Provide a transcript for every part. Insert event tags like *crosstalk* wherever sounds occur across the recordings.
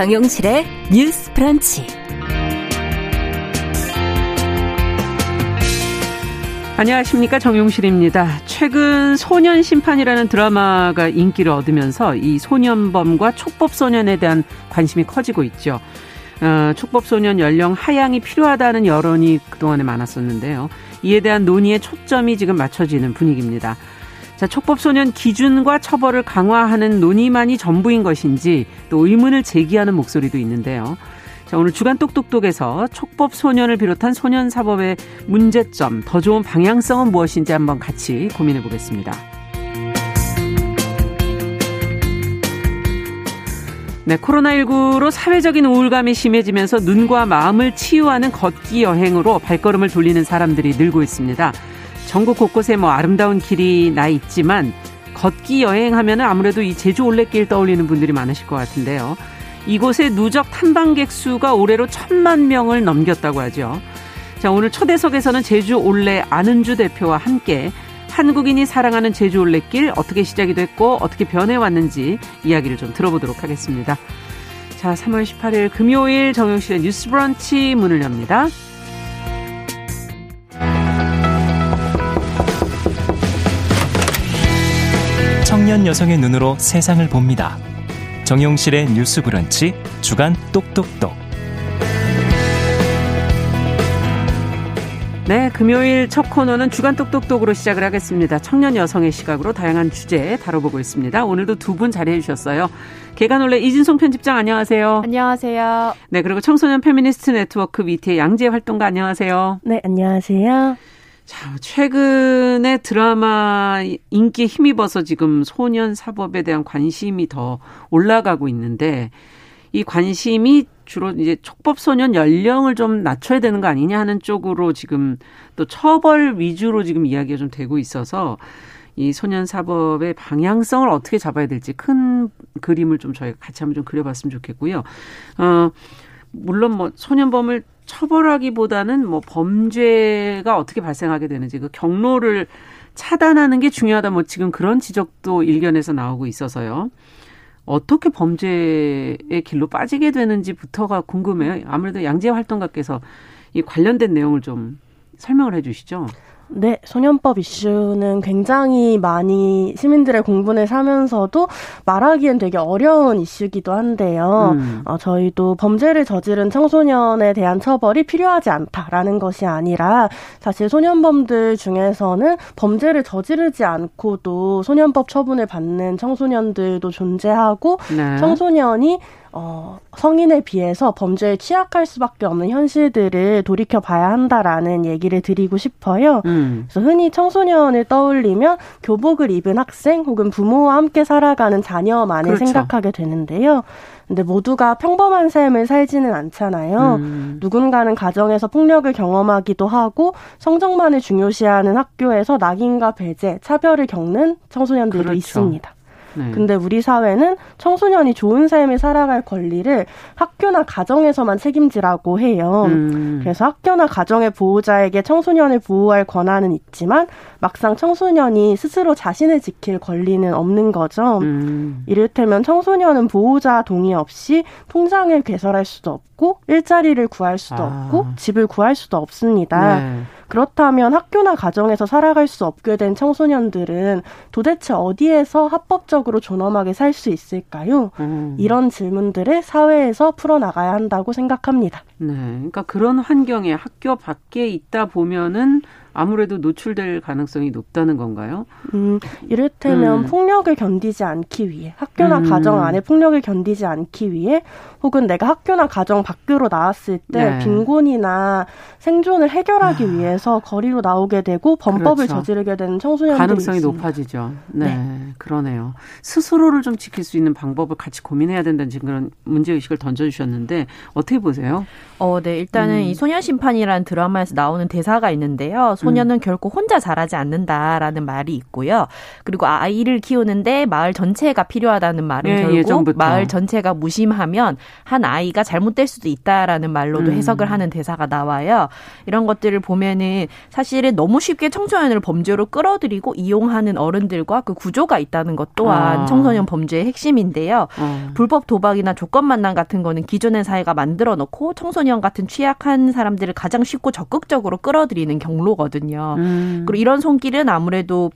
정용실의 뉴스 프런치. 안녕하십니까 정용실입니다. 최근 소년 심판이라는 드라마가 인기를 얻으면서 이 소년범과 촉법소년에 대한 관심이 커지고 있죠. 어, 촉법소년 연령 하향이 필요하다는 여론이 그동안에 많았었는데요. 이에 대한 논의의 초점이 지금 맞춰지는 분위기입니다. 자, 촉법소년 기준과 처벌을 강화하는 논의만이 전부인 것인지 또 의문을 제기하는 목소리도 있는데요. 자, 오늘 주간 똑똑똑에서 촉법 소년을 비롯한 소년 사법의 문제점, 더 좋은 방향성은 무엇인지 한번 같이 고민해 보겠습니다. 네, 코로나19로 사회적인 우울감이 심해지면서 눈과 마음을 치유하는 걷기 여행으로 발걸음을 돌리는 사람들이 늘고 있습니다. 전국 곳곳에 뭐 아름다운 길이 나 있지만 걷기 여행하면 아무래도 이 제주 올레길 떠올리는 분들이 많으실 것 같은데요. 이곳의 누적 탐방객 수가 올해로 천만 명을 넘겼다고 하죠. 자, 오늘 초대석에서는 제주 올레 안은주 대표와 함께 한국인이 사랑하는 제주 올레길 어떻게 시작이 됐고 어떻게 변해왔는지 이야기를 좀 들어보도록 하겠습니다. 자, 3월 18일 금요일 정영실의 뉴스 브런치 문을 엽니다. 청년 여성의 눈으로 세상을 봅니다. 정용실의 뉴스 브런치 주간 똑똑똑. 네, 금요일 첫 코너는 주간 똑똑똑으로 시작을 하겠습니다. 청년 여성의 시각으로 다양한 주제 다뤄보고 있습니다. 오늘도 두 분 자리해 주셨어요. 계간 홀로 이진송 편집장 안녕하세요. 안녕하세요. 네, 그리고 청소년 페미니스트 네트워크 위티의 양재 활동가 안녕하세요. 네, 안녕하세요. 자, 최근에 드라마 인기에 힘입어서 지금 소년 사법에 대한 관심이 더 올라가고 있는데 이 관심이 주로 이제 촉법 소년 연령을 좀 낮춰야 되는 거 아니냐 하는 쪽으로 지금 또 처벌 위주로 지금 이야기가 좀 되고 있어서 이 소년 사법의 방향성을 어떻게 잡아야 될지 큰 그림을 좀 저희가 같이 한번 좀 그려봤으면 좋겠고요. 어, 물론 뭐 소년범을 처벌하기보다는 뭐 범죄가 어떻게 발생하게 되는지 그 경로를 차단하는 게 중요하다 뭐 지금 그런 지적도 일견에서 나오고 있어서요. 어떻게 범죄의 길로 빠지게 되는지부터가 궁금해요. 아무래도 양재 활동가께서 이 관련된 내용을 좀 설명을 해 주시죠. 네, 소년법 이슈는 굉장히 많이 시민들의 공분을 사면서도 말하기엔 되게 어려운 이슈기도 한데요. 음. 어, 저희도 범죄를 저지른 청소년에 대한 처벌이 필요하지 않다라는 것이 아니라 사실 소년범들 중에서는 범죄를 저지르지 않고도 소년법 처분을 받는 청소년들도 존재하고 네. 청소년이 어, 성인에 비해서 범죄에 취약할 수밖에 없는 현실들을 돌이켜 봐야 한다라는 얘기를 드리고 싶어요. 음. 그래서 흔히 청소년을 떠올리면 교복을 입은 학생 혹은 부모와 함께 살아가는 자녀만을 그렇죠. 생각하게 되는데요. 근데 모두가 평범한 삶을 살지는 않잖아요. 음. 누군가는 가정에서 폭력을 경험하기도 하고 성적만을 중요시하는 학교에서 낙인과 배제, 차별을 겪는 청소년들도 그렇죠. 있습니다. 네. 근데 우리 사회는 청소년이 좋은 삶을 살아갈 권리를 학교나 가정에서만 책임지라고 해요. 음. 그래서 학교나 가정의 보호자에게 청소년을 보호할 권한은 있지만 막상 청소년이 스스로 자신을 지킬 권리는 없는 거죠. 음. 이를테면 청소년은 보호자 동의 없이 통장을 개설할 수도 없고 일자리를 구할 수도 아. 없고 집을 구할 수도 없습니다. 네. 그렇다면 학교나 가정에서 살아갈 수 없게 된 청소년들은 도대체 어디에서 합법적으로 존엄하게 살 수 있을까요? 음. 이런 질문들을 사회에서 풀어나가야 한다고 생각합니다. 네. 그러니까 그런 환경에 학교 밖에 있다 보면은 아무래도 노출될 가능성이 높다는 건가요? 음, 이를테면 음. 폭력을 견디지 않기 위해 학교나 음. 가정 안에 폭력을 견디지 않기 위해 혹은 내가 학교나 가정 밖으로 나왔을 때 네. 빈곤이나 생존을 해결하기 아. 위해서 거리로 나오게 되고 범법을 그렇죠. 저지르게 되는 청소년들이 가능성이 있습니다. 높아지죠. 네, 네, 그러네요. 스스로를 좀 지킬 수 있는 방법을 같이 고민해야 된다는 그런 문제 의식을 던져 주셨는데 어떻게 보세요? 어, 네. 일단은 음. 이 소년 심판이라는 드라마에서 나오는 대사가 있는데요. 소년은 음. 결코 혼자 자라지 않는다라는 말이 있고요. 그리고 아이를 키우는데 마을 전체가 필요하다는 말은 예, 결국 예전부터. 마을 전체가 무심하면 한 아이가 잘못될 수도 있다라는 말로도 음. 해석을 하는 대사가 나와요. 이런 것들을 보면은 사실은 너무 쉽게 청소년을 범죄로 끌어들이고 이용하는 어른들과 그 구조가 있다는 것 또한 아. 청소년 범죄의 핵심인데요. 아. 불법 도박이나 조건 만남 같은 거는 기존의 사회가 만들어 놓고 청소년 같은 취약한 사람들을 가장 쉽고 적극적으로 끌어들이는 경로거든요. 음. 그리고 이런 손길은 아무래도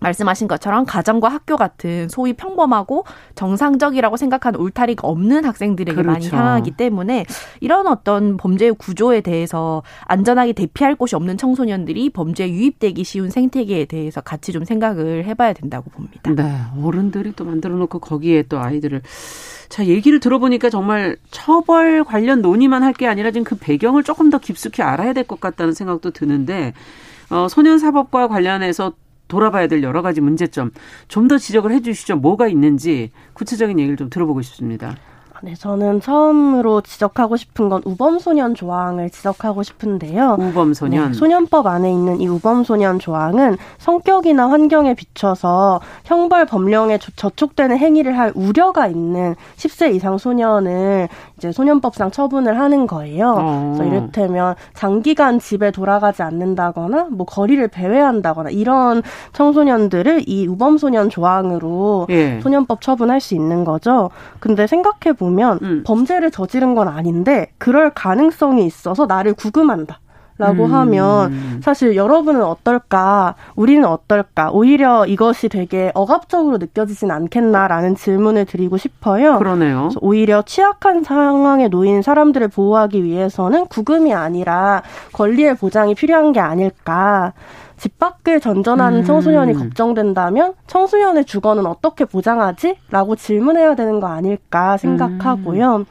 말씀하신 것처럼 가정과 학교 같은 소위 평범하고 정상적이라고 생각하는 울타리가 없는 학생들에게 그렇죠. 많이 향하기 때문에 이런 어떤 범죄의 구조에 대해서 안전하게 대피할 곳이 없는 청소년들이 범죄에 유입되기 쉬운 생태계에 대해서 같이 좀 생각을 해봐야 된다고 봅니다. 네, 어른들이 또 만들어 놓고 거기에 또 아이들을 자 얘기를 들어보니까 정말 처벌 관련 논의만 할 게 아니라 지금 그 배경을 조금 더 깊숙이 알아야 될 것 같다는 생각도 드는데 어, 소년 사법과 관련해서 돌아봐야 될 여러 가지 문제점 좀 더 지적을 해 주시죠. 뭐가 있는지 구체적인 얘기를 좀 들어보고 싶습니다. 네, 저는 처음으로 지적하고 싶은 건 우범소년 조항을 지적하고 싶은데요. 우범소년. 네, 소년법 안에 있는 이 우범소년 조항은 성격이나 환경에 비춰서 형벌 법령에 저촉되는 행위를 할 우려가 있는 10세 이상 소년을 이제 소년법상 처분을 하는 거예요. 어. 그래서 이를테면 장기간 집에 돌아가지 않는다거나 뭐 거리를 배회한다거나 이런 청소년들을 이 우범소년 조항으로 예. 소년법 처분할 수 있는 거죠. 근데 생각해 보면 음. 범죄를 저지른 건 아닌데 그럴 가능성이 있어서 나를 구금한다. 라고 음. 하면 사실 여러분은 어떨까? 우리는 어떨까? 오히려 이것이 되게 억압적으로 느껴지진 않겠나라는 질문을 드리고 싶어요. 그러네요. 오히려 취약한 상황에 놓인 사람들을 보호하기 위해서는 구금이 아니라 권리의 보장이 필요한 게 아닐까. 집 밖을 전전하는 음. 청소년이 걱정된다면 청소년의 주거는 어떻게 보장하지? 라고 질문해야 되는 거 아닐까 생각하고요. 음.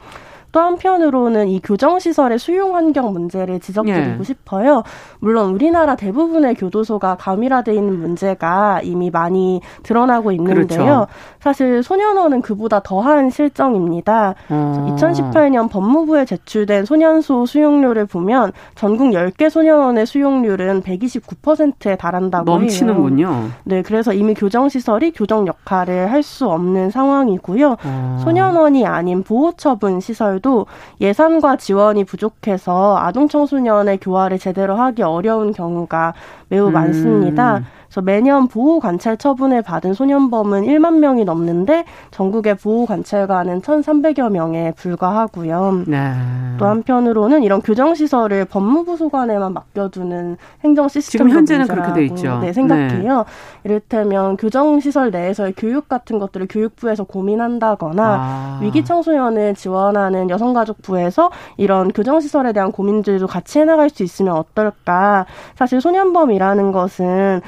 또 한편으로는 이 교정시설의 수용 환경 문제를 지적드리고 예. 싶어요. 물론 우리나라 대부분의 교도소가 가밀화돼 있는 문제가 이미 많이 드러나고 있는데요. 그렇죠. 사실 소년원은 그보다 더한 실정입니다. 어. 2018년 법무부에 제출된 소년소 수용료를 보면 전국 10개 소년원의 수용률은 129%에 달한다고 넘치는군요. 해요. 네, 그래서 이미 교정시설이 교정 역할을 할 수 없는 상황이고요. 어. 소년원이 아닌 보호처분 시설 시설도 예산과 지원이 부족해서 아동 청소년의 교화를 제대로 하기 어려운 경우가 매우 음. 많습니다. 그래서 매년 보호 관찰 처분을 받은 소년범은 1만 명이 넘는데 전국의 보호 관찰관은 1,300여 명에 불과하고요. 네. 또 한편으로는 이런 교정 시설을 법무부 소관에만 맡겨두는 행정 시스템 지금 현재는 그렇게 돼 있죠. 네, 생각해요. 네. 이를테면 교정 시설 내에서의 교육 같은 것들을 교육부에서 고민한다거나 아. 위기 청소년을 지원하는 여성가족부에서 이런 교정 시설에 대한 고민들도 같이 해나갈 수 있으면 어떨까? 사실 소년범이라는 것은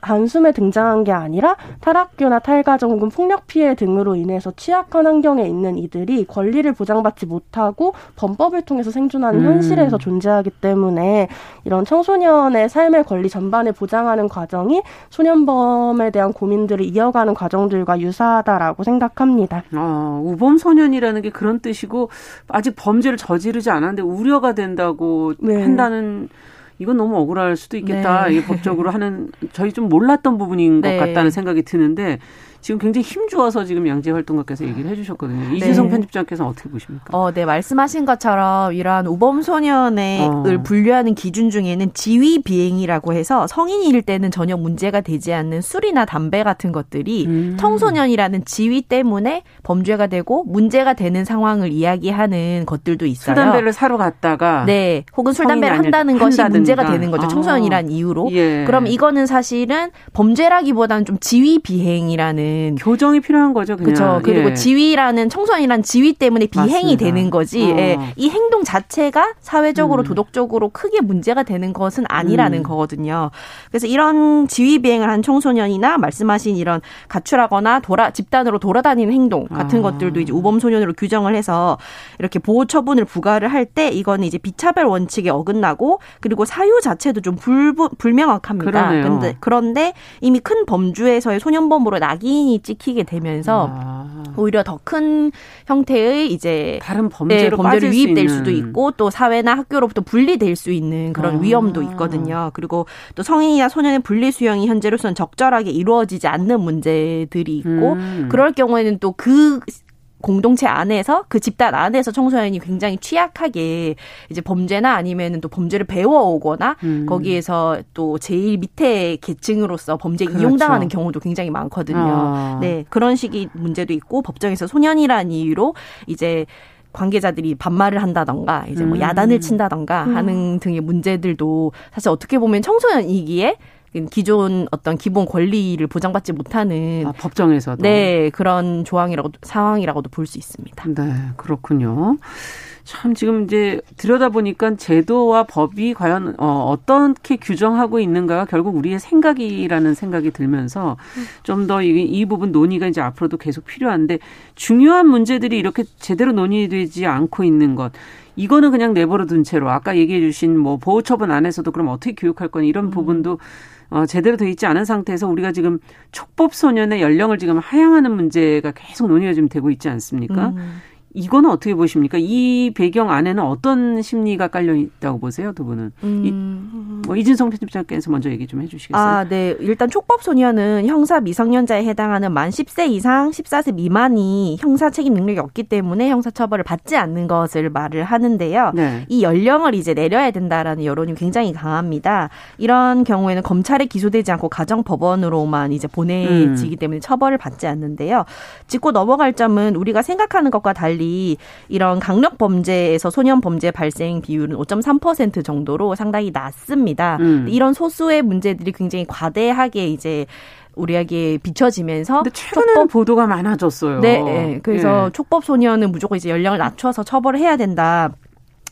단숨에 등장한 게 아니라 탈학교나 탈가정금, 폭력 피해 등으로 인해서 취약한 환경에 있는 이들이 권리를 보장받지 못하고 범법을 통해서 생존하는 음. 현실에서 존재하기 때문에 이런 청소년의 삶의 권리 전반을 보장하는 과정이 소년범에 대한 고민들을 이어가는 과정들과 유사하다라고 생각합니다. 아, 우범 소년이라는 게 그런 뜻이고 아직 범죄를 저지르지 않았는데 우려가 된다고 네. 판단은 이건 너무 억울할 수도 있겠다. 네. 이게 법적으로 하는 저희 좀 몰랐던 부분인 네. 것 같다는 생각이 드는데 지금 굉장히 힘주어서 지금 양재 활동가께서 얘기를 해주셨거든요. 네. 이재성 편집장께서는 어떻게 보십니까? 어, 네 말씀하신 것처럼 이러한 우범 소년을 어. 분류하는 기준 중에는 지위 비행이라고 해서 성인일 때는 전혀 문제가 되지 않는 술이나 담배 같은 것들이 음. 청소년이라는 지위 때문에 범죄가 되고 문제가 되는 상황을 이야기하는 것들도 있어요. 술 담배를 사러 갔다가 네, 혹은 술 담배를 한다는 것이 한다든가. 문제가 되는 거죠. 청소년이란 아. 이유로. 예. 그럼 이거는 사실은 범죄라기보다는 좀 지위 비행이라는 는 교정이 필요한 거죠. 그렇죠. 그리고 예. 지위라는 청소년이란 지위 때문에 비행이 맞습니다. 되는 거지. 어. 예. 이 행동 자체가 사회적으로 음. 도덕적으로 크게 문제가 되는 것은 아니라는 음. 거거든요. 그래서 이런 지위 비행을 한 청소년이나 말씀하신 이런 가출하거나 돌아 집단으로 돌아다니는 행동 같은 아. 것들도 이제 우범 소년으로 규정을 해서 이렇게 보호 처분을 부과를 할 때 이거는 이제 비차별 원칙에 어긋나고 그리고 사유 자체도 좀 불, 불명확합니다. 그런데 그런데 이미 큰 범주에서의 소년범으로 낙인 성인이 찍히게 되면서 아. 오히려 더 큰 형태의 이제 다른 범죄로, 네, 범죄를 유입될 수 수도 있고 또 사회나 학교로부터 분리될 수 있는 그런 아. 위험도 있거든요. 그리고 또 성인이나 소년의 분리 수용이 현재로서는 적절하게 이루어지지 않는 문제들이 있고 음. 그럴 경우에는 또 그 공동체 안에서 그 집단 안에서 청소년이 굉장히 취약하게 이제 범죄나 아니면은 또 범죄를 배워오거나 음. 거기에서 또 제일 밑에 계층으로서 범죄 그렇죠. 이용당하는 경우도 굉장히 많거든요. 아. 네 그런 식의 문제도 있고 법정에서 소년이라는 이유로 이제 관계자들이 반말을 한다던가 이제 뭐 음. 야단을 친다던가 음. 하는 등의 문제들도 사실 어떻게 보면 청소년이기에 기존 어떤 기본 권리를 보장받지 못하는 아, 법정에서도 네 그런 조항이라고 상황이라고도 볼 수 있습니다. 네 그렇군요. 참 지금 이제 들여다보니까 제도와 법이 과연 어, 어떻게 규정하고 있는가가 결국 우리의 생각이라는 생각이 들면서 좀더이이 부분 논의가 이제 앞으로도 계속 필요한데 중요한 문제들이 이렇게 제대로 논의되지 않고 있는 것 이거는 그냥 내버려 둔 채로 아까 얘기해 주신 뭐 보호 처분 안에서도 그럼 어떻게 교육할 거니 이런 음. 부분도 어, 제대로 돼 있지 않은 상태에서 우리가 지금 촉법 소년의 연령을 지금 하향하는 문제가 계속 논의가 지금 되고 있지 않습니까? 음. 이거는 어떻게 보십니까? 이 배경 안에는 어떤 심리가 깔려 있다고 보세요, 두 분은? 음. 이, 뭐 이진성 편집장께서 먼저 얘기 좀 해주시겠어요? 아, 네. 일단 촉법 소년은 형사 미성년자에 해당하는 만 10세 이상 14세 미만이 형사 책임 능력이 없기 때문에 형사 처벌을 받지 않는 것을 말을 하는데요. 네. 이 연령을 이제 내려야 된다라는 여론이 굉장히 강합니다. 이런 경우에는 검찰에 기소되지 않고 가정법원으로만 이제 보내지기 음. 때문에 처벌을 받지 않는데요. 짚고 넘어갈 점은 우리가 생각하는 것과 달리 달리 이런 강력 범죄에서 소년 범죄 발생 비율은 5.3% 정도로 상당히 낮습니다. 음. 이런 소수의 문제들이 굉장히 과대하게 이제 우리에게 비춰지면서 근데 최근에 촉법 보도가 많아졌어요. 네, 네. 그래서 예. 촉법 소년은 무조건 이제 연령을 낮춰서 처벌을 해야 된다.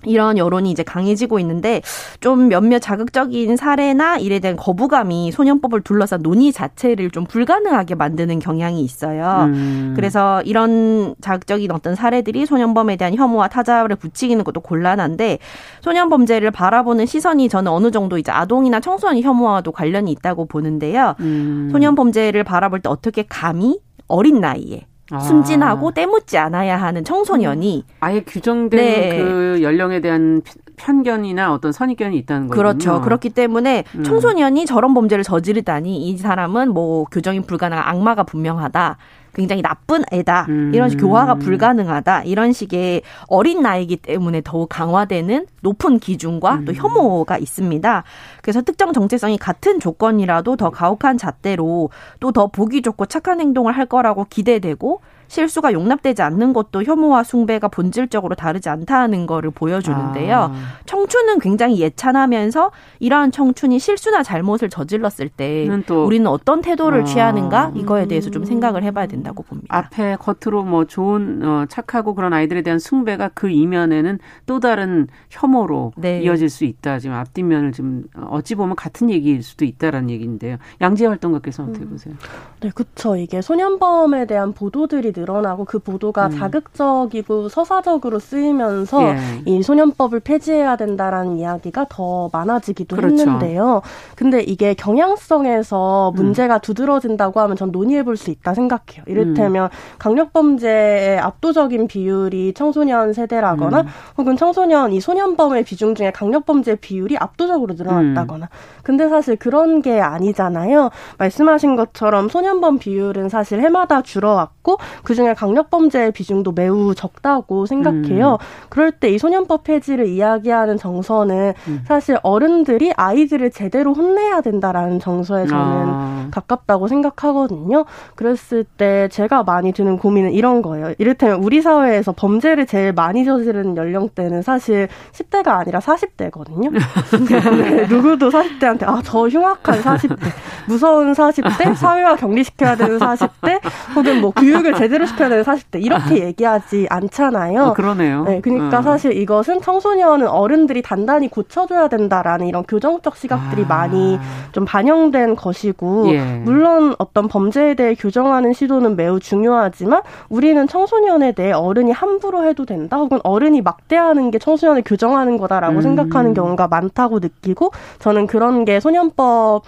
이런 여론이 이제 강해지고 있는데 좀 몇몇 자극적인 사례나 일에 대한 거부감이 소년법을 둘러싼 논의 자체를 좀 불가능하게 만드는 경향이 있어요. 음. 그래서 이런 자극적인 어떤 사례들이 소년범에 대한 혐오와 타자를 붙이기는 것도 곤란한데 소년 범죄를 바라보는 시선이 저는 어느 정도 이제 아동이나 청소년 혐오와도 관련이 있다고 보는데요. 음. 소년 범죄를 바라볼 때 어떻게 감히 어린 나이에 아. 순진하고 때묻지 않아야 하는 청소년이 음. 아예 규정된 네. 그 연령에 대한 편견이나 어떤 선입견이 있다는 거죠. 그렇죠. 그렇기 때문에 음. 청소년이 저런 범죄를 저지르다니 이 사람은 뭐 교정이 불가능한 악마가 분명하다. 굉장히 나쁜 애다. 음. 이런 식 교화가 불가능하다. 이런 식의 어린 나이기 때문에 더욱 강화되는 높은 기준과 음. 또 혐오가 있습니다. 그래서 특정 정체성이 같은 조건이라도 더 가혹한 잣대로 또 더 보기 좋고 착한 행동을 할 거라고 기대되고 실수가 용납되지 않는 것도 혐오와 숭배가 본질적으로 다르지 않다는 거를 보여주는데요. 아. 청춘은 굉장히 예찬하면서 이러한 청춘이 실수나 잘못을 저질렀을 때 우리는 어떤 태도를 아. 취하는가 이거에 대해서 좀 생각을 해봐야 된다고 봅니다. 앞에 겉으로 뭐 좋은 어, 착하고 그런 아이들에 대한 숭배가 그 이면에는 또 다른 혐오로 네. 이어질 수 있다. 지금 앞뒷면을 지금 어찌 보면 같은 얘기일 수도 있다라는 얘기인데요. 양재 활동가께서 어떻게 음. 보세요? 네, 그렇죠. 이게 소년범에 대한 보도들이 늘어나고 그 보도가 음. 자극적이고 서사적으로 쓰이면서 예. 이 소년법을 폐지해야 된다라는 이야기가 더 많아지기도 그렇죠. 했는데요. 근데 이게 경향성에서 음. 문제가 음. 두드러진다고 하면 전 논의해 볼 수 있다 생각해요. 이를테면 음. 강력범죄의 압도적인 비율이 청소년 세대라거나 음. 혹은 청소년 이 소년범의 비중 중에 강력범죄 비율이 압도적으로 늘어났다거나. 음. 근데 사실 그런 게 아니잖아요. 말씀하신 것처럼 소년범 비율은 사실 해마다 줄어왔고 그중에 강력범죄의 비중도 매우 적다고 생각해요. 음. 그럴 때 이 소년법 폐지를 이야기하는 정서는 음. 사실 어른들이 아이들을 제대로 혼내야 된다라는 정서에 저는 아. 가깝다고 생각하거든요. 그랬을 때 제가 많이 드는 고민은 이런 거예요. 이를테면 우리 사회에서 범죄를 제일 많이 저지르는 연령대는 사실 10대가 아니라 40대거든요. *laughs* 누구도 40대한테 아, 저 흉악한 40대, 무서운 40대, 사회화 격리시켜야 되는 40대, 혹은 뭐 교육을 제대로 제대로 시켜야 되는 40대 이렇게 아. 얘기하지 않잖아요. 어, 그러네요. 네, 그러니까 어. 사실 이것은 청소년은 어른들이 단단히 고쳐줘야 된다라는 이런 교정적 시각들이 아. 많이 좀 반영된 것이고 예. 물론 어떤 범죄에 대해 교정하는 시도는 매우 중요하지만 우리는 청소년에 대해 어른이 함부로 해도 된다 혹은 어른이 막대하는 게 청소년을 교정하는 거다라고 음. 생각하는 경우가 많다고 느끼고 저는 그런 게 소년법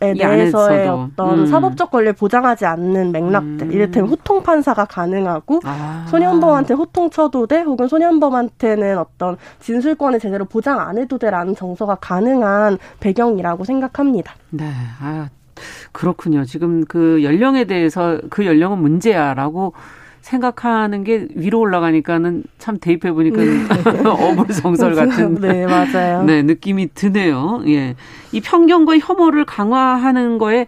대해서의 어떤 음. 사법적 권리를 보장하지 않는 맥락들, 음. 이를테면 호통 판사가 가능하고 아. 소년범한테 호통 쳐도 돼, 혹은 소년범한테는 어떤 진술권을 제대로 보장 안 해도 돼라는 정서가 가능한 배경이라고 생각합니다. 네, 아 그렇군요. 지금 그 연령에 대해서 그 연령은 문제야라고 생각하는 게 위로 올라가니까는 참 대입해 보니까 네. *laughs* 어불성설 같은 네 맞아요. 네 느낌이 드네요. 예, 이 편견과 혐오를 강화하는 거에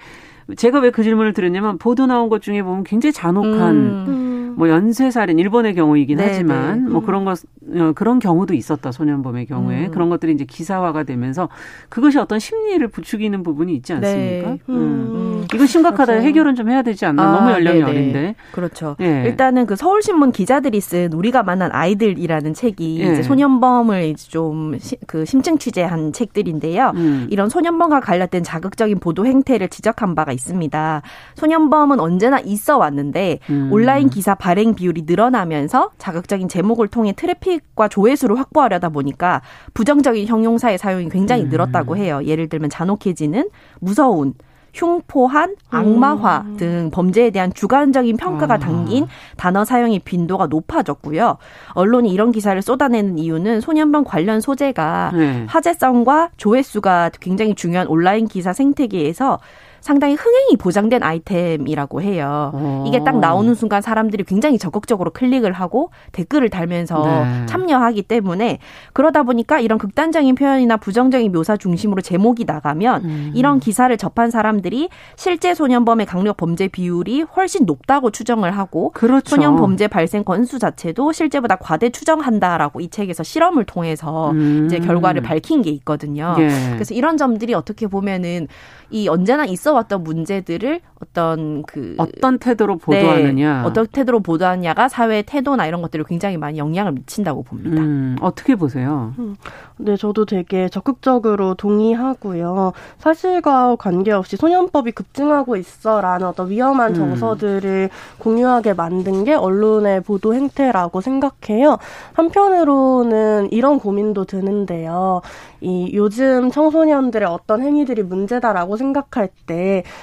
제가 왜 그 질문을 드렸냐면 보도 나온 것 중에 보면 굉장히 잔혹한 음. 뭐 연쇄 살인 일본의 경우이긴 네, 하지만 네. 뭐 그런 것 어, 그런 경우도 있었다 소년범의 경우에 음. 그런 것들이 이제 기사화가 되면서 그것이 어떤 심리를 부추기는 부분이 있지 않습니까? 네. 음. 음. 이거 심각하다 그렇죠. 해결은 좀 해야 되지 않나? 아, 너무 연령이 네네. 어린데. 그렇죠. 예. 일단은 그 서울신문 기자들이 쓴 우리가 만난 아이들이라는 책이 예. 이제 소년범을 좀그 심층 취재한 책들인데요. 음. 이런 소년범과 관련된 자극적인 보도 행태를 지적한 바가 있습니다. 소년범은 언제나 있어 왔는데 음. 온라인 기사 발행 비율이 늘어나면서 자극적인 제목을 통해 트래픽과 조회수를 확보하려다 보니까 부정적인 형용사의 사용이 굉장히 음. 늘었다고 해요. 예를 들면 잔혹해지는, 무서운, 흉포한, 악마화 음. 등 범죄에 대한 주관적인 평가가 아. 담긴 단어 사용의 빈도가 높아졌고요. 언론이 이런 기사를 쏟아내는 이유는 소년범 관련 소재가 네. 화제성과 조회수가 굉장히 중요한 온라인 기사 생태계에서 상당히 흥행이 보장된 아이템이라고 해요. 오. 이게 딱 나오는 순간 사람들이 굉장히 적극적으로 클릭을 하고 댓글을 달면서 네. 참여하기 때문에 그러다 보니까 이런 극단적인 표현이나 부정적인 묘사 중심으로 제목이 나가면 음. 이런 기사를 접한 사람들이 실제 소년범의 강력 범죄 비율이 훨씬 높다고 추정을 하고 그렇죠. 소년 범죄 발생 건수 자체도 실제보다 과대 추정한다라고 이 책에서 실험을 통해서 음. 이제 결과를 밝힌 게 있거든요. 예. 그래서 이런 점들이 어떻게 보면은 이 언제나 있어 왔던 문제들을 어떤 그 어떤 태도로 보도하느냐, 네, 어떤 태도로 보도하느냐가 사회의 태도나 이런 것들을 굉장히 많이 영향을 미친다고 봅니다. 음, 어떻게 보세요? 음, 네, 저도 되게 적극적으로 동의하고요. 사실과 관계없이 소년법이 급증하고 있어라는 어떤 위험한 음. 정서들을 공유하게 만든 게 언론의 보도 행태라고 생각해요. 한편으로는 이런 고민도 드는데요. 이 요즘 청소년들의 어떤 행위들이 문제다라고 생각할 때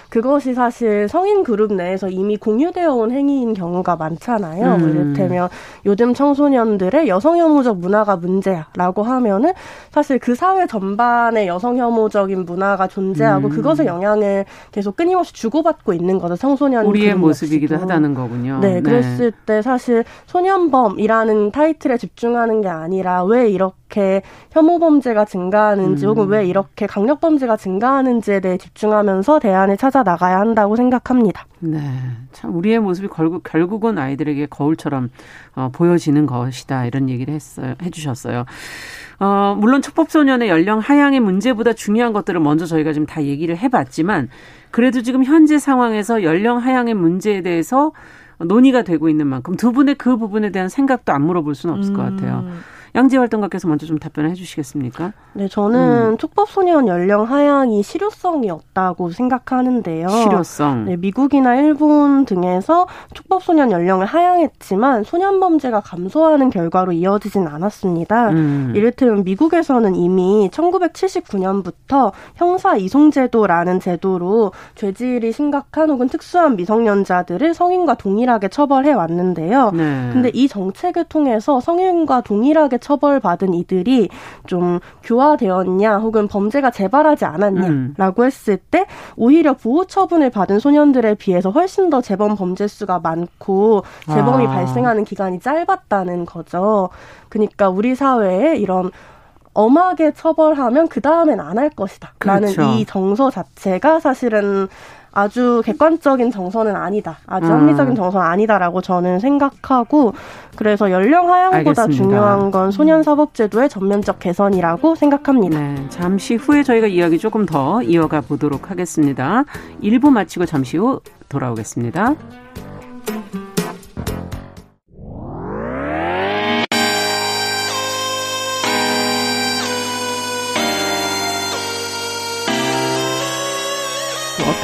그것이 사실 성인 그룹 내에서 이미 공유되어 온 행위인 경우가 많잖아요. 음. 이를테면 요즘 청소년들의 여성 혐오적 문화가 문제야라고 하면은 사실 그 사회 전반의 여성 혐오적인 문화가 존재하고 음. 그것의 영향을 계속 끊임없이 주고받고 있는 거죠. 청소년 우리의 모습이기도 하다는 거군요. 네, 네, 그랬을 때 사실 소년범이라는 타이틀에 집중하는 게 아니라 왜 이렇게 혐오 범죄가 증가하는지 음. 혹은 왜 이렇게 강력 범죄가 증가하는지에 대해 집중하면서 대안을 찾아 나가야 한다고 생각합니다. 네. 참 우리의 모습이 결국 결국은 아이들에게 거울처럼 어, 보여지는 것이다. 이런 얘기를 했어요. 해 주셨어요. 어, 물론 촉법소년의 연령 하향의 문제보다 중요한 것들을 먼저 저희가 지금 다 얘기를 해 봤지만 그래도 지금 현재 상황에서 연령 하향의 문제에 대해서 논의가 되고 있는 만큼 두 분의 그 부분에 대한 생각도 안 물어볼 수는 없을 음. 것 같아요. 음. 양재 활동가께서 먼저 좀 답변을 해주시겠습니까? 네, 저는 음. 촉법소년 연령 하향이 실효성이 없다고 생각하는데요. 실효성. 네, 미국이나 일본 등에서 촉법소년 연령을 하향했지만 소년 범죄가 감소하는 결과로 이어지진 않았습니다. 음. 이를테면 미국에서는 이미 1979년부터 형사 이송제도라는 제도로 죄질이 심각한 혹은 특수한 미성년자들을 성인과 동일하게 처벌해 왔는데요. 네. 근데 이 정책을 통해서 성인과 동일하게 처 벌받은 이들이 좀 교화되었냐 혹은 범죄가 재발하지 않았냐라고 음. 했을 때 오히려 보호 처분을 받은 소년들에 비해서 훨씬 더 재범 범죄 수가 많고 재범이 아. 발생하는 기간이 짧았다는 거죠. 그러니까 우리 사회에 이런 엄하게 처벌하면 그 다음엔 안 할 것이다. 라는 그렇죠. 이 정서 자체가 사실은 아주 객관적인 정서는 아니다. 아주 음. 합리적인 정서는 아니다라고 저는 생각하고 그래서 연령 하향보다 알겠습니다. 중요한 건 소년 사법 제도의 전면적 개선이라고 생각합니다. 네, 잠시 후에 저희가 이야기 조금 더 이어가 보도록 하겠습니다. 1부 마치고 잠시 후 돌아오겠습니다.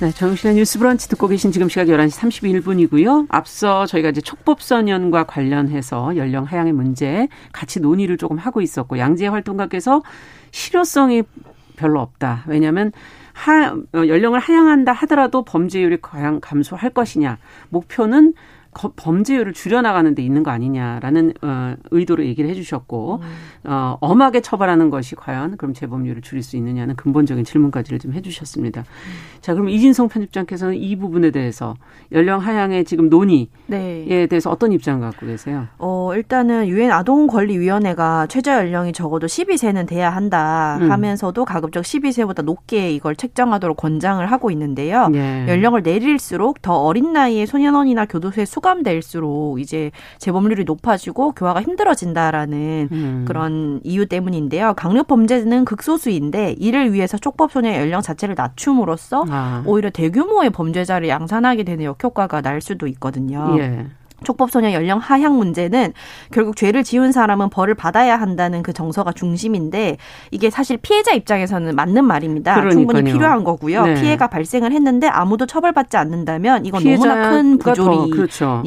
네, 정신의 뉴스 브런치 듣고 계신 지금 시각 11시 31분이고요. 앞서 저희가 이제 촉법소년과 관련해서 연령 하향의 문제 같이 논의를 조금 하고 있었고 양재 활동가께서 실효성이 별로 없다. 왜냐하면 하, 어, 연령을 하향한다 하더라도 범죄율이 과연 감소할 것이냐. 목표는 범죄율을 줄여나가는 데 있는 거 아니냐라는 어, 의도로 얘기를 해주셨고 음. 어, 엄하게 처벌하는 것이 과연 그럼 재범률을 줄일 수 있느냐는 근본적인 질문까지를 좀 해주셨습니다. 음. 자 그럼 이진성 편집장께서는 이 부분에 대해서 연령 하향의 지금 논의에 네. 대해서 어떤 입장 갖고 계세요? 어 일단은 유엔 아동 권리 위원회가 최저 연령이 적어도 12세는 돼야 한다 음. 하면서도 가급적 12세보다 높게 이걸 책정하도록 권장을 하고 있는데요. 네. 연령을 내릴수록 더 어린 나이에 소년원이나 교도소에 수 감될수록 이제 재범률이 높아지고 교화가 힘들어진다라는 음. 그런 이유 때문인데요. 강력 범죄는 극소수인데 이를 위해서 촉법소년 연령 자체를 낮춤으로써 아. 오히려 대규모의 범죄자를 양산하게 되는 역효과가 날 수도 있거든요. 예. 촉법소년 연령 하향 문제는 결국 죄를 지은 사람은 벌을 받아야 한다는 그 정서가 중심인데 이게 사실 피해자 입장에서는 맞는 말입니다. 그러니까요. 충분히 필요한 거고요. 네. 피해가 발생을 했는데 아무도 처벌받지 않는다면 이건 너무나 큰 부조리니까요. 그렇죠.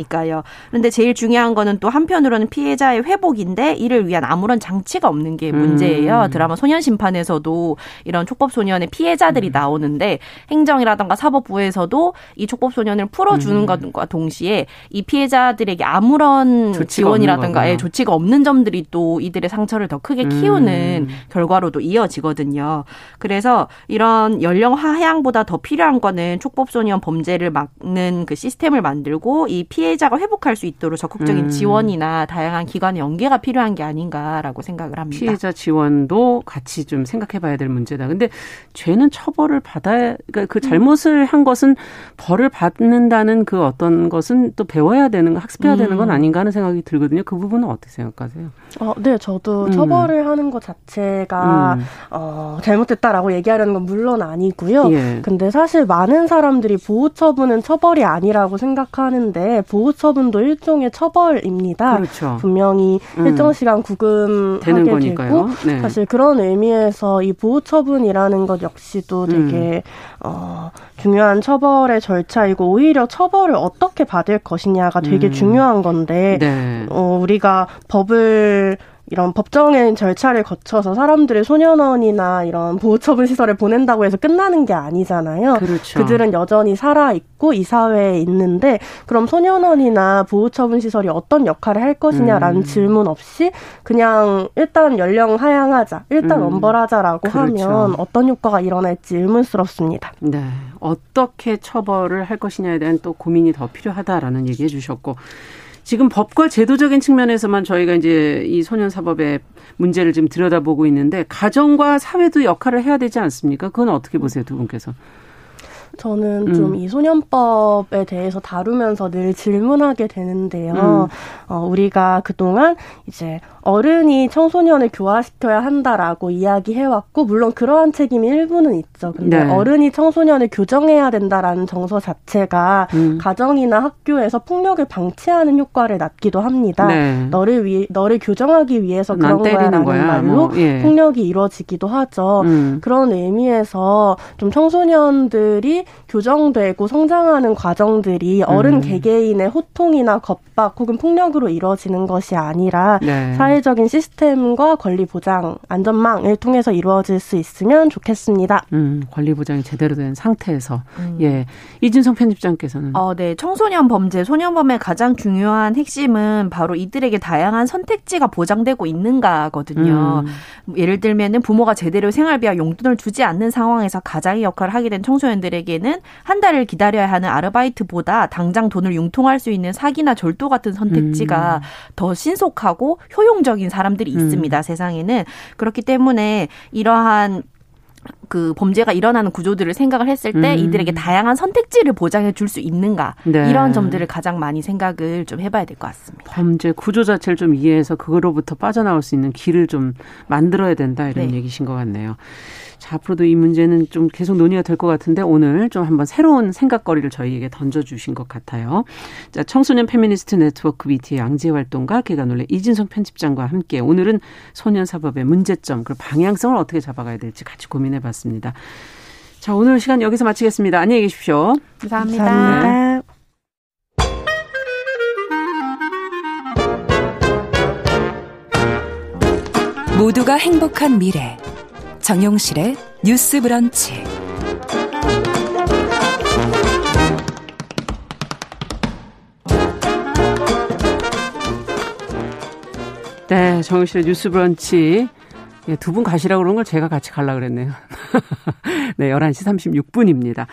그런데 제일 중요한 거는 또 한편으로는 피해자의 회복인데 이를 위한 아무런 장치가 없는 게 문제예요. 음. 드라마 소년 심판에서도 이런 촉법소년의 피해자들이 음. 나오는데 행정이라던가 사법부에서도 이 촉법소년을 풀어주는 음. 것과 동시에 이 피해자 피해자들에게 아무런 지원이라든가 예, 조치가 없는 점들이 또 이들의 상처를 더 크게 키우는 음. 결과로도 이어지거든요. 그래서 이런 연령 하향보다 더 필요한 거는 촉법소년 범죄를 막는 그 시스템을 만들고 이 피해자가 회복할 수 있도록 적극적인 음. 지원이나 다양한 기관의 연계가 필요한 게 아닌가라고 생각을 합니다. 피해자 지원도 같이 좀 생각해 봐야 될 문제다. 근데 죄는 처벌을 받아야 그러니까 그 잘못을 한 것은 벌을 받는다는 그 어떤 것은 또 배워야 되는 되는 학습해야 음. 되는 건 음. 아닌가 하는 생각이 들거든요. 그 부분은 어떻게 생각하세요? 어, 네, 저도 음. 처벌을 하는 것 자체가 음. 어, 잘못됐다라고 얘기하려는 건 물론 아니고요. 예. 근데 사실 많은 사람들이 보호 처분은 처벌이 아니라고 생각하는데 보호 처분도 일종의 처벌입니다. 그렇죠. 분명히 음. 일정 시간 구금하게 되고 네. 사실 그런 의미에서 이 보호 처분이라는 것 역시도 되게 음. 어, 중요한 처벌의 절차이고 오히려 처벌을 어떻게 받을 것이냐가 되게 음. 중요한 건데 네. 어, 우리가 법을 이런 법정의 절차를 거쳐서 사람들의 소년원이나 이런 보호처분 시설에 보낸다고 해서 끝나는 게 아니잖아요. 그렇죠. 그들은 여전히 살아 있고 이 사회에 있는데 그럼 소년원이나 보호처분 시설이 어떤 역할을 할 것이냐라는 음. 질문 없이 그냥 일단 연령 하향하자, 일단 음. 엄벌하자라고 그렇죠. 하면 어떤 효과가 일어날지 의문스럽습니다. 네, 어떻게 처벌을 할 것이냐에 대한 또 고민이 더 필요하다라는 얘기해 주셨고 지금 법과 제도적인 측면에서만 저희가 이제 이 소년 사법의 문제를 지금 들여다보고 있는데 가정과 사회도 역할을 해야 되지 않습니까? 그건 어떻게 보세요, 두 분께서? 저는 음. 좀이 소년법에 대해서 다루면서 늘 질문하게 되는데요. 음. 어, 우리가 그동안 이제 어른이 청소년을 교화시켜야 한다라고 이야기해왔고, 물론 그러한 책임이 일부는 있죠. 근데 네. 어른이 청소년을 교정해야 된다라는 정서 자체가 음. 가정이나 학교에서 폭력을 방치하는 효과를 낳기도 합니다. 네. 너를 위, 너를 교정하기 위해서 그런 거야라는 거야. 말로 뭐, 예. 폭력이 이루어지기도 하죠. 음. 그런 의미에서 좀 청소년들이 교정되고 성장하는 과정들이 어른 음. 개개인의 호통이나 겁박 혹은 폭력으로 이루어지는 것이 아니라 네. 사회 적인 시스템과 권리 보장, 안전망을 통해서 이루어질 수 있으면 좋겠습니다. 음, 권리 보장이 제대로 된 상태에서 음. 예 이준성 편집장께서는 어, 네 청소년 범죄, 소년범의 가장 중요한 핵심은 바로 이들에게 다양한 선택지가 보장되고 있는가거든요. 음. 예를 들면은 부모가 제대로 생활비와 용돈을 주지 않는 상황에서 가장의 역할을 하게 된 청소년들에게 분들에게는 한 달을 기다려야 하는 아르바이트보다 당장 돈을 융통할 수 있는 사기나 절도 같은 선택지가 음. 더 신속하고 효용 적인 사람들이 있습니다. 음. 세상에는 그렇기 때문에 이러한 그 범죄가 일어나는 구조들을 생각을 했을 때 음. 이들에게 다양한 선택지를 보장해 줄 수 있는가 네. 이런 점들을 가장 많이 생각을 좀 해봐야 될 것 같습니다. 범죄 구조 자체를 좀 이해해서 그거로부터 빠져나올 수 있는 길을 좀 만들어야 된다 이런 네. 얘기신 것 같네요. 자, 앞으로도 이 문제는 좀 계속 논의가 될 것 같은데 오늘 좀 한번 새로운 생각거리를 저희에게 던져주신 것 같아요. 자, 청소년 페미니스트 네트워크 위티의 양지혜 활동가 계간홀로 이진송 편집장과 함께 오늘은 소년 사법의 문제점 그리고 방향성을 어떻게 잡아가야 될지 같이 고민해봤습니다. 자, 오늘 시간 여기서 마치겠습니다. 안녕히 계십시오. 감사합니다. 감사합니다. 모두가 행복한 미래. 정용실의 뉴스 브런치. 네, 정용실의 뉴스 브런치. 예, 두 분 가시라고 그런 걸 제가 같이 가려고 그랬네요. *laughs* 네, 11시 36분입니다.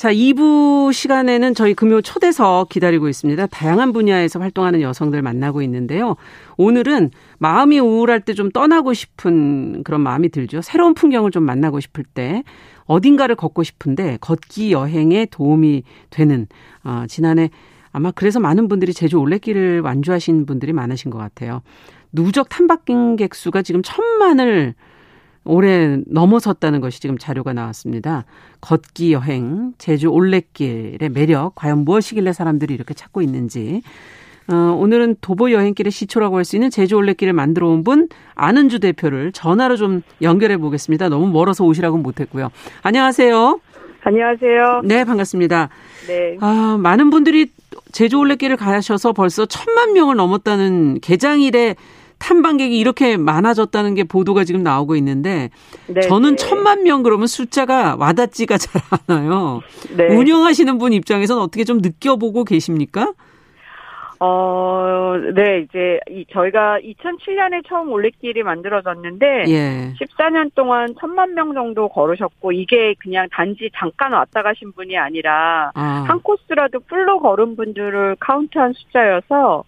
자, 2부 시간에는 저희 금요 초대석 기다리고 있습니다. 다양한 분야에서 활동하는 여성들 만나고 있는데요. 오늘은 마음이 우울할 때 좀 떠나고 싶은 그런 마음이 들죠. 새로운 풍경을 좀 만나고 싶을 때 어딘가를 걷고 싶은데 걷기 여행에 도움이 되는 어, 지난해 아마 그래서 많은 분들이 제주 올레길을 완주하신 분들이 많으신 것 같아요. 누적 탐방객 수가 지금 천만을 올해 넘어섰다는 것이 지금 자료가 나왔습니다. 걷기 여행, 제주 올레길의 매력, 과연 무엇이길래 사람들이 이렇게 찾고 있는지. 어, 오늘은 도보 여행길의 시초라고 할 수 있는 제주 올레길을 만들어 온 분, 아는주 대표를 전화로 좀 연결해 보겠습니다. 너무 멀어서 오시라고는 못했고요. 안녕하세요. 안녕하세요. 네, 반갑습니다. 네. 아, 많은 분들이 제주 올레길을 가셔서 벌써 천만 명을 넘었다는 개장 일에 탐방객이 이렇게 많아졌다는 게 보도가 지금 나오고 있는데 네, 저는 네. 천만 명 그러면 숫자가 와닿지가 *laughs* 잘 않아요. 네. 운영하시는 분 입장에서는 어떻게 좀 느껴보고 계십니까? 어, 네, 이제 이 저희가 2007년에 처음 올레길이 만들어졌는데 예. 14년 동안 천만 명 정도 걸으셨고 이게 그냥 단지 잠깐 왔다 가신 분이 아니라 아. 한 코스라도 풀로 걸은 분들을 카운트한 숫자여서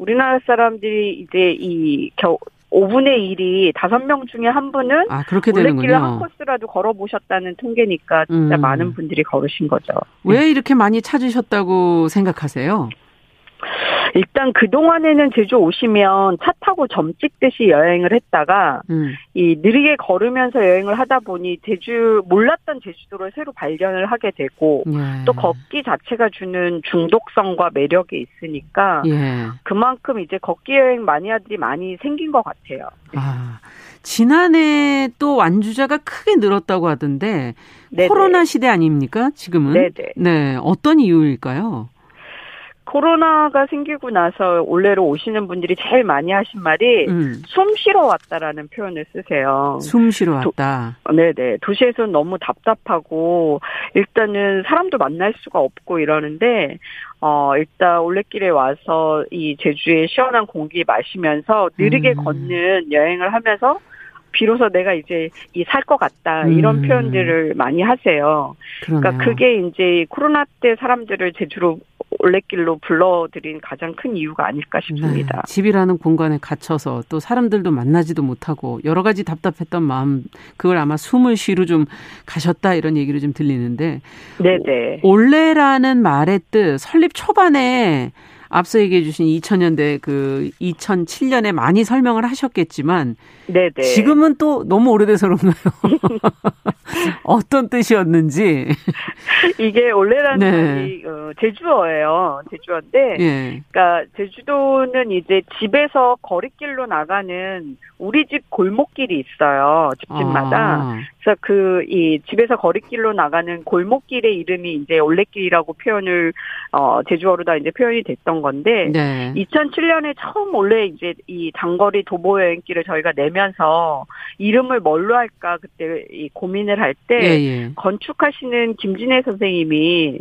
우리나라 사람들이 이제 이 겨, 5분의 1이 5명 중에 한 분은 아, 그렇게 올레길을 한 코스라도 걸어보셨다는 통계니까 진짜 음. 많은 분들이 걸으신 거죠. 왜 이렇게 많이 찾으셨다고 생각하세요? 일단 그동안에는 제주 오시면 차 타고 점 찍듯이 여행을 했다가 음. 이 느리게 걸으면서 여행을 하다 보니 제주 몰랐던 제주도를 새로 발견을 하게 되고 예. 또 걷기 자체가 주는 중독성과 매력이 있으니까 예. 그만큼 이제 걷기 여행 마니아들이 많이 생긴 것 같아요. 아. 지난해 또 완주자가 크게 늘었다고 하던데 네네. 코로나 시대 아닙니까? 지금은? 네네. 네. 어떤 이유일까요? 코로나가 생기고 나서 올해로 오시는 분들이 제일 많이 하신 말이 음. 숨 쉬러 왔다라는 표현을 쓰세요. 숨 쉬러 왔다. 도, 네네. 도시에서는 너무 답답하고 일단은 사람도 만날 수가 없고 이러는데 어 일단 올레길에 와서 이 제주의 시원한 공기 마시면서 느리게 음. 걷는 여행을 하면서 비로소 내가 이제 이 살 것 같다 이런 음. 표현들을 많이 하세요. 그러네요. 그러니까 그게 이제 코로나 때 사람들을 제주로 올레길로 불러들인 가장 큰 이유가 아닐까 싶습니다. 네, 집이라는 공간에 갇혀서 또 사람들도 만나지도 못하고 여러 가지 답답했던 마음 그걸 아마 숨을 쉬러 좀 가셨다 이런 얘기를 좀 들리는데 네네. 올레라는 말의 뜻 설립 초반에 앞서 얘기해 주신 2000년대 그 2007년에 많이 설명을 하셨겠지만 네네. 지금은 또 너무 오래돼서 그런가요? *laughs* 어떤 뜻이었는지. 이게 원래라는 네. 말이 어, 제주어예요. 제주어인데 예. 그러니까 제주도는 이제 집에서 거리길로 나가는 우리 집 골목길이 있어요. 집집마다. 아. 그래서 그 이 집에서 거리길로 나가는 골목길의 이름이 이제 올레길이라고 표현을 어 제주어로 다 이제 표현이 됐던 건데 네. 2007년에 처음 원래 이제 이 장거리 도보 여행길을 저희가 내면서 이름을 뭘로 할까 그때 이 고민을 할때 예, 예. 건축하시는 김진애 선생님이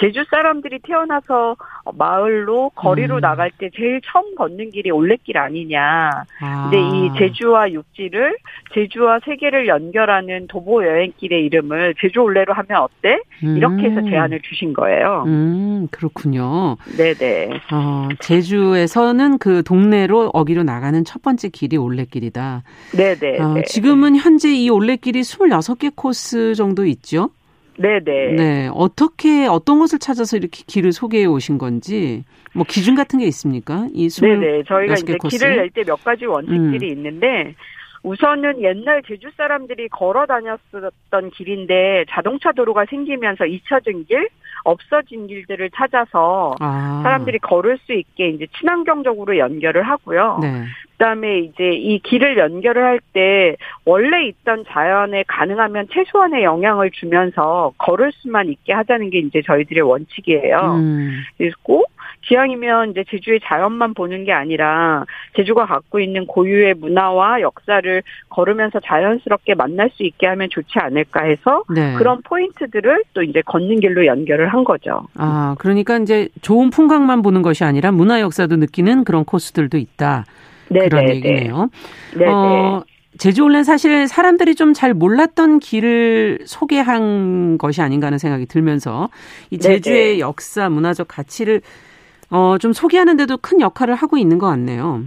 제주 사람들이 태어나서 마을로 거리로 음. 나갈 때 제일 처음 걷는 길이 올레길 아니냐. 아. 근데 이 제주와 육지를 제주와 세계를 연결하는 도보 여행길의 이름을 제주 올레로 하면 어때? 이렇게 해서 음. 제안을 주신 거예요. 음, 그렇군요. 네네. 어, 제주에서는 그 동네로 어기로 나가는 첫 번째 길이 올레길이다. 네네. 어, 지금은 현재 이 올레길이 26개 코스 정도 있죠? 네네. 네. 어떻게, 어떤 것을 찾아서 이렇게 길을 소개해 오신 건지, 뭐 기준 같은 게 있습니까? 이 네네. 저희가 이제 코스? 길을 낼 때 몇 가지 원칙들이 음. 있는데, 우선은 옛날 제주 사람들이 걸어 다녔었던 길인데 자동차 도로가 생기면서 잊혀진 길, 없어진 길들을 찾아서 아. 사람들이 걸을 수 있게 이제 친환경적으로 연결을 하고요. 네. 그다음에 이제 이 길을 연결을 할 때 원래 있던 자연에 가능하면 최소한의 영향을 주면서 걸을 수만 있게 하자는 게 이제 저희들의 원칙이에요. 음. 그리고 기왕이면 이제 제주의 자연만 보는 게 아니라 제주가 갖고 있는 고유의 문화와 역사를 걸으면서 자연스럽게 만날 수 있게 하면 좋지 않을까 해서 네. 그런 포인트들을 또 이제 걷는 길로 연결을 한 거죠. 아, 그러니까 이제 좋은 풍광만 보는 것이 아니라 문화 역사도 느끼는 그런 코스들도 있다. 네네네. 그런 얘기네요. 네 어, 제주올레는 사실 사람들이 좀 잘 몰랐던 길을 소개한 것이 아닌가 하는 생각이 들면서 이 제주의 네네. 역사, 문화적 가치를 어, 좀 소개하는데도 큰 역할을 하고 있는 것 같네요.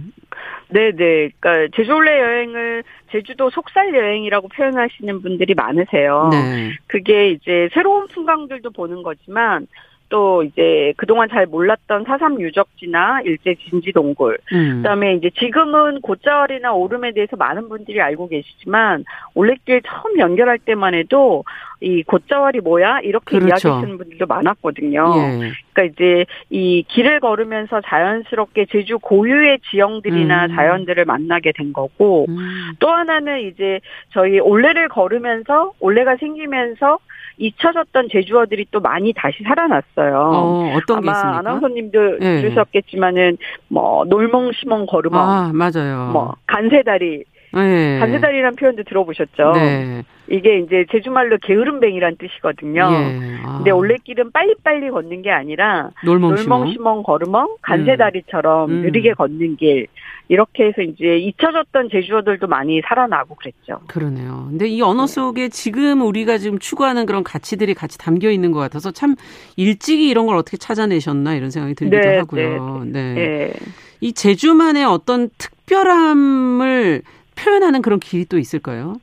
네네. 그러니까 제주올레 여행을 제주도 속살 여행이라고 표현하시는 분들이 많으세요. 네. 그게 이제 새로운 풍광들도 보는 거지만 또 이제 그동안 잘 몰랐던 사삼 유적지나 일제 진지 동굴. 음. 그다음에 이제 지금은 곶자왈이나 오름에 대해서 많은 분들이 알고 계시지만 올레길 처음 연결할 때만 해도 이 곶자왈이 뭐야 이렇게 그렇죠. 이야기하시는 분들도 많았거든요. 예. 그러니까 이제 이 길을 걸으면서 자연스럽게 제주 고유의 지형들이나 음. 자연들을 만나게 된 거고 음. 또 하나는 이제 저희 올레를 걸으면서 올레가 생기면서 잊혀졌던 제주어들이 또 많이 다시 살아났어요. 어, 떤 아마 있습니까? 아나운서님도 네. 들으셨겠지만은 뭐 놀멍시멍 걸으멍, 아 맞아요. 뭐 간세다리, 네. 간세다리라는 표현도 들어보셨죠? 네. 이게 이제 제주말로 게으름뱅이란 뜻이거든요. 예. 아. 근데 올레길은 빨리빨리 걷는 게 아니라 놀멍시멍, 놀멍시멍 걸으멍, 간세다리처럼 음. 느리게 걷는 길 이렇게 해서 이제 잊혀졌던 제주어들도 많이 살아나고 그랬죠. 그러네요. 근데 이 언어 네. 속에 지금 우리가 지금 추구하는 그런 가치들이 같이 담겨 있는 것 같아서 참 일찍이 이런 걸 어떻게 찾아내셨나 이런 생각이 들기도 네, 하고요. 네. 네. 네. 이 제주만의 어떤 특별함을 표현하는 그런 길이 또 있을 까요?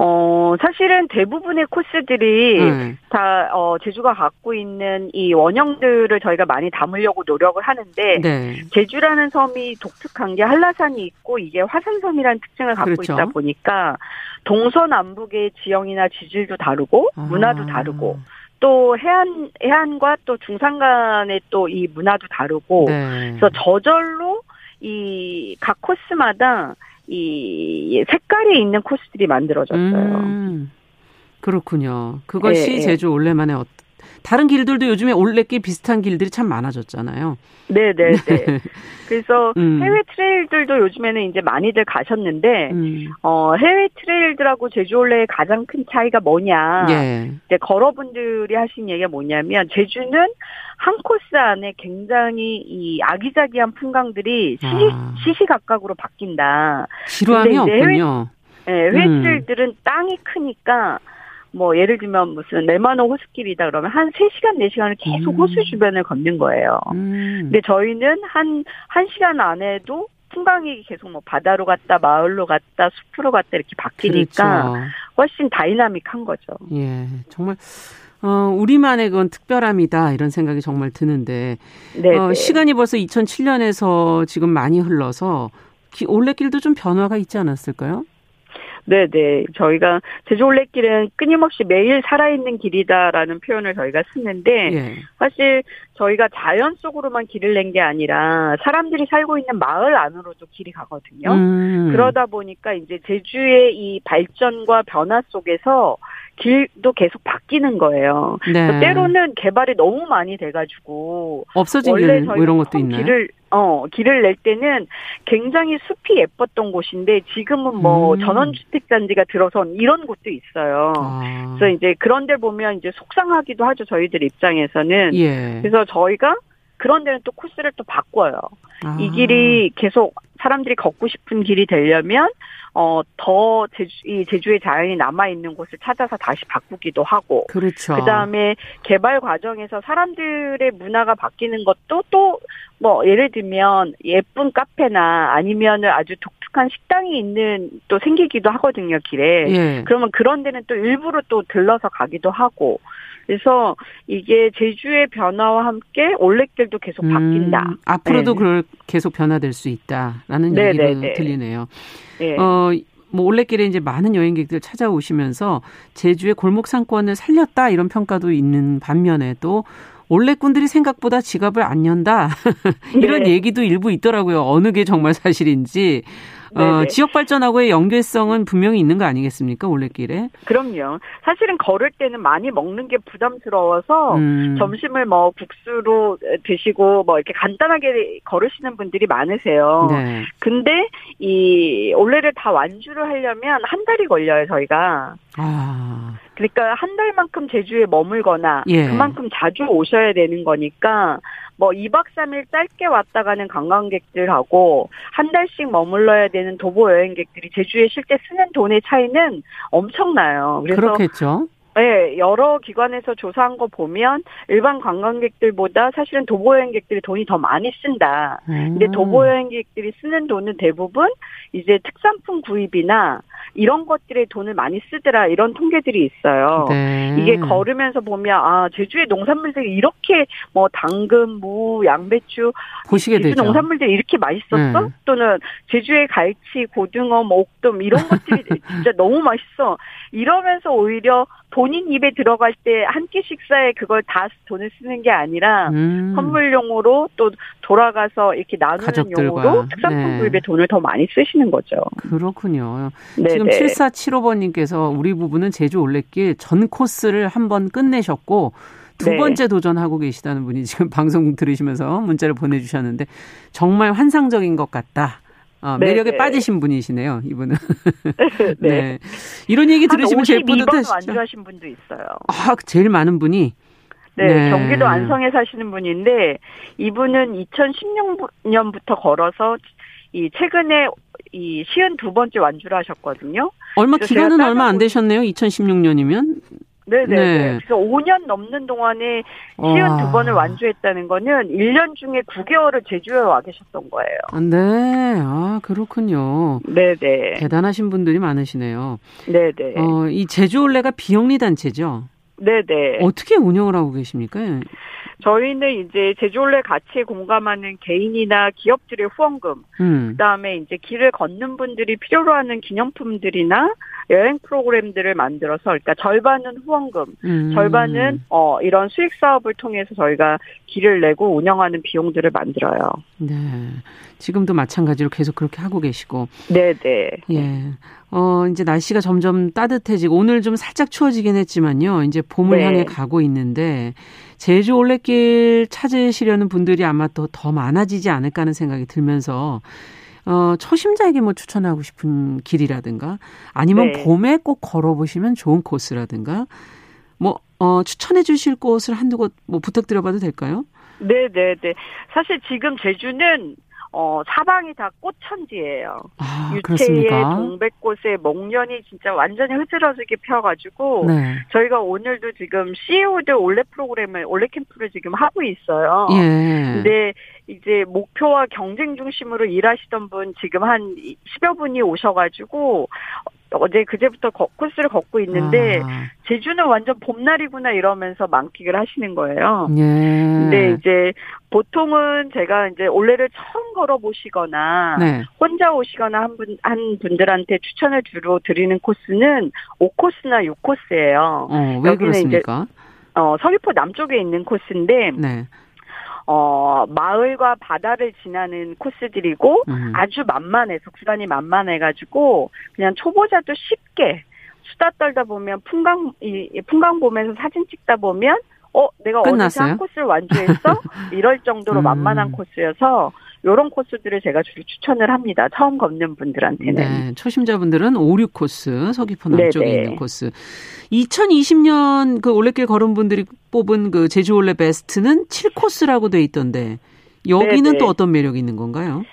어, 사실은 대부분의 코스들이 음. 다, 어, 제주가 갖고 있는 이 원형들을 저희가 많이 담으려고 노력을 하는데, 네. 제주라는 섬이 독특한 게 한라산이 있고, 이게 화산섬이라는 특징을 갖고 그렇죠. 있다 보니까, 동서남북의 지형이나 지질도 다르고, 아. 문화도 다르고, 또 해안, 해안과 또 중산 간의 또 이 문화도 다르고, 네. 그래서 저절로 이 각 코스마다 이 색깔이 있는 코스들이 만들어졌어요. 음, 그렇군요. 그것이 네, 제주 올레만의 어, 다른 길들도 요즘에 올레길 비슷한 길들이 참 많아졌잖아요. 네네네. 네. 그래서 음. 해외 트레일들도 요즘에는 이제 많이들 가셨는데, 음. 어, 해외 트레일들하고 제주 올레의 가장 큰 차이가 뭐냐. 예. 이제 걸어분들이 하신 얘기가 뭐냐면, 제주는 한 코스 안에 굉장히 이 아기자기한 풍광들이 시시, 아. 시시각각으로 바뀐다. 지루함이 없군요. 해외, 네, 해외 trail들은 음. 땅이 크니까, 뭐 예를 들면 무슨 레만 호수길이다 그러면 한 3시간 4시간을 계속 음. 호수 주변을 걷는 거예요. 음. 근데 저희는 한 1시간 안에도 풍광이 계속 뭐 바다로 갔다 마을로 갔다 숲으로 갔다 이렇게 바뀌니까 그렇죠. 훨씬 다이나믹한 거죠. 예. 정말 어, 우리만의 그건 특별함이다 이런 생각이 정말 드는데 어, 시간이 벌써 2007년에서 지금 많이 흘러서 기, 올레길도 좀 변화가 있지 않았을까요? 네네. 저희가 제주올레길은 끊임없이 매일 살아있는 길이다라는 표현을 저희가 쓰는데, 예. 사실 저희가 자연 속으로만 길을 낸 게 아니라 사람들이 살고 있는 마을 안으로도 길이 가거든요. 음. 그러다 보니까 이제 제주의 이 발전과 변화 속에서 길도 계속 바뀌는 거예요. 네. 때로는 개발이 너무 많이 돼가지고 없어진 길, 뭐 이런 것도 있나요? 길을 어, 길을 낼 때는 굉장히 숲이 예뻤던 곳인데 지금은 뭐 음. 전원주택단지가 들어선 이런 곳도 있어요. 아. 그래서 이제 그런 데 보면 이제 속상하기도 하죠. 저희들 입장에서는. 예. 그래서 저희가 그런 데는 또 코스를 또 바꿔요. 아. 이 길이 계속 사람들이 걷고 싶은 길이 되려면 어, 더 제주, 이 제주의 자연이 남아 있는 곳을 찾아서 다시 바꾸기도 하고. 그렇죠. 그 다음에 개발 과정에서 사람들의 문화가 바뀌는 것도 또, 뭐, 예를 들면 예쁜 카페나 아니면은 아주 독특한 식당이 있는 또 생기기도 하거든요, 길에. 예. 그러면 그런 데는 또 일부러 또 들러서 가기도 하고. 그래서 이게 제주의 변화와 함께 올레길도 계속 음, 바뀐다. 앞으로도 네. 그럴 계속 변화될 수 있다 라는 네, 얘기가 네, 네. 들리네요. 네. 어, 뭐 올레길에 이제 많은 여행객들 찾아오시면서 제주의 골목 상권을 살렸다 이런 평가도 있는 반면에 또 올레꾼들이 생각보다 지갑을 안 연다 *laughs* 이런 네. 얘기도 일부 있더라고요. 어느 게 정말 사실인지. 어, 지역 발전하고의 연계성은 분명히 있는 거 아니겠습니까 올레길에? 그럼요. 사실은 걸을 때는 많이 먹는 게 부담스러워서 음. 점심을 뭐 국수로 드시고 뭐 이렇게 간단하게 걸으시는 분들이 많으세요. 네. 근데 이 올레를 다 완주를 하려면 한 달이 걸려요 저희가. 아. 그러니까 한 달만큼 제주에 머물거나 예. 그만큼 자주 오셔야 되는 거니까 뭐 2박 3일 짧게 왔다 가는 관광객들하고 한 달씩 머물러야 되는 도보 여행객들이 제주에 실제 쓰는 돈의 차이는 엄청나요. 그래서 그렇겠죠. 네, 여러 기관에서 조사한 거 보면 일반 관광객들보다 사실은 도보 여행객들이 돈이 더 많이 쓴다. 음. 근데 도보 여행객들이 쓰는 돈은 대부분 이제 특산품 구입이나 이런 것들에 돈을 많이 쓰더라 이런 통계들이 있어요. 네. 이게 걸으면서 보면 아 제주의 농산물들이 이렇게 뭐 당근, 무, 양배추 보시게 되죠. 농산물들이 이렇게 맛있었어? 네. 또는 제주의 갈치, 고등어, 목돔 이런 것들이 *laughs* 진짜 너무 맛있어. 이러면서 오히려 본인 입에 들어갈 때 한 끼 식사에 그걸 다 돈을 쓰는 게 아니라 음. 선물용으로 또 돌아가서 이렇게 나누는 가족들과. 용으로 특산품 네. 구입에 돈을 더 많이 쓰시는 거죠. 그렇군요. 네네. 지금 7475번님께서 우리 부부는 제주 올레길 전 코스를 한 번 끝내셨고 두 네. 번째 도전하고 계시다는 분이 지금 *laughs* 방송 들으시면서 문자를 보내주셨는데 정말 환상적인 것 같다. 어, 매력에 네, 네. 빠지신 분이시네요, 이분은. *laughs* 네. *laughs* 네. 이런 얘기 들으시면 제일 뿌듯하시죠. 완주하신 분도 있어요. 아, 제일 많은 분이? 네, 네, 경기도 안성에 사시는 분인데 이분은 2016년부터 걸어서 이 최근에 이 시은 두 번째 완주를 하셨거든요. 얼마 기간은 얼마 안 되셨네요. 2016년이면. 네네. 네. 그래서 5년 넘는 동안에 시은 두 번을 완주했다는 거는 1년 중에 9개월을 제주에 와 계셨던 거예요. 아, 네. 아, 그렇군요. 네네. 대단하신 분들이 많으시네요. 네네. 어, 이 제주올레가 비영리 단체죠? 네네. 어떻게 운영을 하고 계십니까? 저희는 이제 제주올레 가치에 공감하는 개인이나 기업들의 후원금, 음. 그다음에 이제 길을 걷는 분들이 필요로 하는 기념품들이나 여행 프로그램들을 만들어서 그러니까 절반은 후원금, 음. 절반은 어 이런 수익 사업을 통해서 저희가 길을 내고 운영하는 비용들을 만들어요. 네. 지금도 마찬가지로 계속 그렇게 하고 계시고. 네, 네. 예. 어, 이제 날씨가 점점 따뜻해지고 오늘 좀 살짝 추워지긴 했지만요. 이제 봄을 네. 향해 가고 있는데 제주 올레길 찾으시려는 분들이 아마 또 더 많아지지 않을까 하는 생각이 들면서 어, 초심자에게 뭐 추천하고 싶은 길이라든가 아니면 네. 봄에 꼭 걸어보시면 좋은 코스라든가 뭐, 어, 추천해 주실 곳을 한두 곳 뭐 부탁드려봐도 될까요? 네네네. 네, 네. 사실 지금 제주는 어, 사방이 다 꽃천지예요. 아, 유채의 동백꽃의 목련이 진짜 완전히 흐드러지게 펴가지고 네. 저희가 오늘도 지금 CEO들 올레 프로그램을 올레 캠프를 지금 하고 있어요. 예. 근데 이제 목표와 경쟁 중심으로 일하시던 분 지금 한 10여 분이 오셔가지고 어제 그제부터 거, 코스를 걷고 있는데 아. 제주는 완전 봄날이구나 이러면서 만끽을 하시는 거예요. 예. 근데 이제 보통은 제가 이제 올레를 처음 걸어 보시거나 네. 혼자 오시거나 한 분 한 분들한테 추천을 주로 드리는 코스는 5코스나 6코스예요. 어, 왜 그렇습니까? 이제 어, 서귀포 남쪽에 있는 코스인데 네. 어, 마을과 바다를 지나는 코스들이고 음. 아주 만만해서 구간이 만만해가지고 그냥 초보자도 쉽게 수다 떨다 보면 풍광 이 풍광 보면서 사진 찍다 보면 어 내가 끝났어요? 어디서 한 코스를 완주했어 *laughs* 이럴 정도로 음. 만만한 코스여서 요런 코스들을 제가 주로 추천을 합니다. 처음 걷는 분들한테는. 네, 초심자분들은 5, 6 코스, 서귀포 남쪽에 네네. 있는 코스. 2020년 그 올레길 걸은 분들이 뽑은 그 제주 올레 베스트는 7 코스라고 돼 있던데 여기는 네네. 또 어떤 매력이 있는 건가요?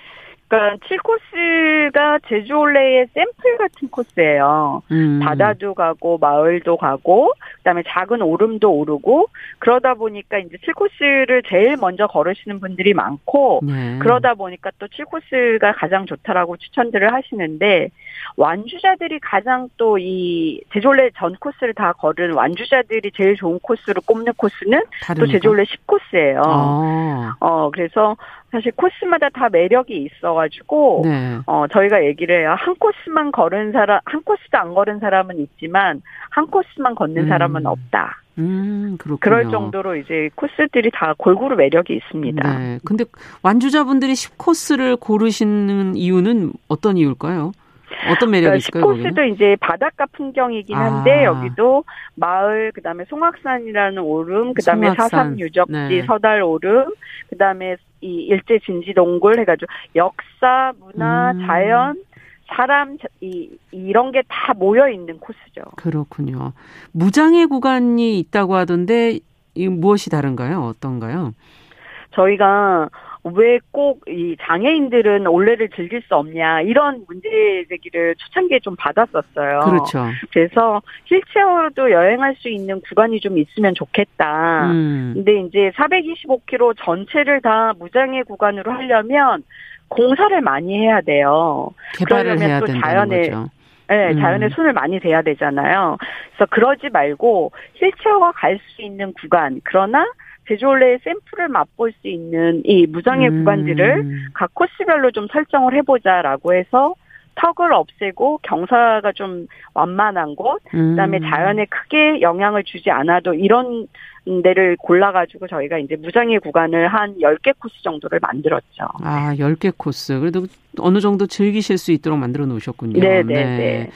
그러니까 7코스가 제주올레의 샘플 같은 코스예요. 음. 바다도 가고 마을도 가고 그다음에 작은 오름도 오르고 그러다 보니까 이제 7코스를 제일 먼저 걸으시는 분들이 많고 네. 그러다 보니까 또 7코스가 가장 좋다라고 추천들을 하시는데 완주자들이 가장 또 이 제주올레 전 코스를 다 걸은 완주자들이 제일 좋은 코스로 꼽는 코스는 다릅니까? 또 제주올레 10코스예요. 아. 어 그래서 사실 코스마다 다 매력이 있어가지고 네. 어 저희가 얘기를 해요. 한 코스만 걸은 사람, 한 코스도 안 걸은 사람은 있지만 한 코스만 걷는 음. 사람은 없다. 음, 그렇군요. 그럴 정도로 이제 코스들이 다 골고루 매력이 있습니다. 네. 근데 완주자분들이 10코스를 고르시는 이유는 어떤 이유일까요? 어떤 매력이 있을까요? 코스도 이제 바닷가 풍경이긴 한데 아. 여기도 마을 그다음에 송악산이라는 오름 그다음에 사삼 유적지 네. 서달 오름 그다음에 이 일제 진지 동굴 해가지고 역사 문화 음. 자연 사람 이 이런 게 다 모여 있는 코스죠. 그렇군요. 무장애 구간이 있다고 하던데 이 무엇이 다른가요? 어떤가요? 저희가 왜 꼭 이 장애인들은 올레를 즐길 수 없냐 이런 문제 제기를 초창기에 좀 받았었어요. 그렇죠. 그래서 휠체어도 여행할 수 있는 구간이 좀 있으면 좋겠다. 음. 근데 이제 425km 전체를 다 무장애 구간으로 하려면 공사를 많이 해야 돼요. 개발을 해야 또 자연에 거죠. 네, 음. 자연에 손을 많이 대야 되잖아요. 그래서 그러지 말고 휠체어가 갈 수 있는 구간, 그러나 제주올레의 샘플을 맛볼 수 있는 이 무장애 음. 구간들을 각 코스별로 좀 설정을 해보자라고 해서 턱을 없애고 경사가 좀 완만한 곳, 그다음에 음. 자연에 크게 영향을 주지 않아도 이런 데를 골라가지고 저희가 이제 무장애 구간을 한 10개 코스 정도를 만들었죠. 아, 10개 코스. 그래도 어느 정도 즐기실 수 있도록 만들어 놓으셨군요. 네네 네, 네. 네.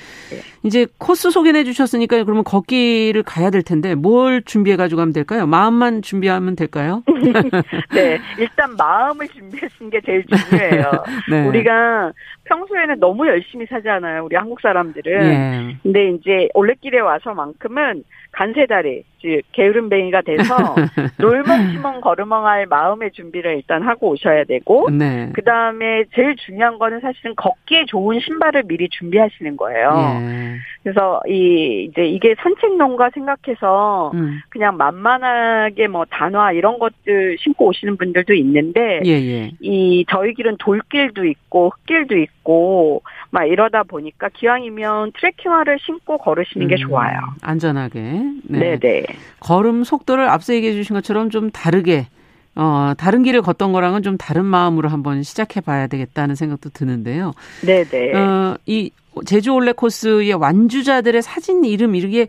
이제 코스 소개해 주셨으니까 그러면 걷기를 가야 될 텐데 뭘 준비해 가지고 가면 될까요? 마음만 준비하면 될까요? *laughs* 네. 일단 마음을 준비하시는 게 제일 중요해요. *laughs* 네. 우리가 평소에는 너무 열심히 사잖아요. 우리 한국 사람들은. 네. 근데 이제 올레길에 와서만큼은 간세다리, 즉 게으름뱅이가 돼서 *laughs* 놀멍시멍 걸음멍할 마음의 준비를 일단 하고 오셔야 되고 네. 그 다음에 제일 중요한 거는 사실은 걷기에 좋은 신발을 미리 준비하시는 거예요. 예. 그래서 이 이제 이게 산책농가 생각해서 음. 그냥 만만하게 뭐 단화 이런 것들 신고 오시는 분들도 있는데 예예. 예. 이 저희 길은 돌길도 있고 흙길도 있고 막 이러다 보니까 기왕이면 트레킹화를 신고 걸으시는 게 음, 좋아요. 안전하게. 네. 네 걸음 속도를 앞서 얘기해 주신 것처럼 좀 다르게 어, 다른 길을 걷던 거랑은 좀 다른 마음으로 한번 시작해 봐야 되겠다는 생각도 드는데요. 네네. 어, 이 제주 올레 코스의 완주자들의 사진 이름 이게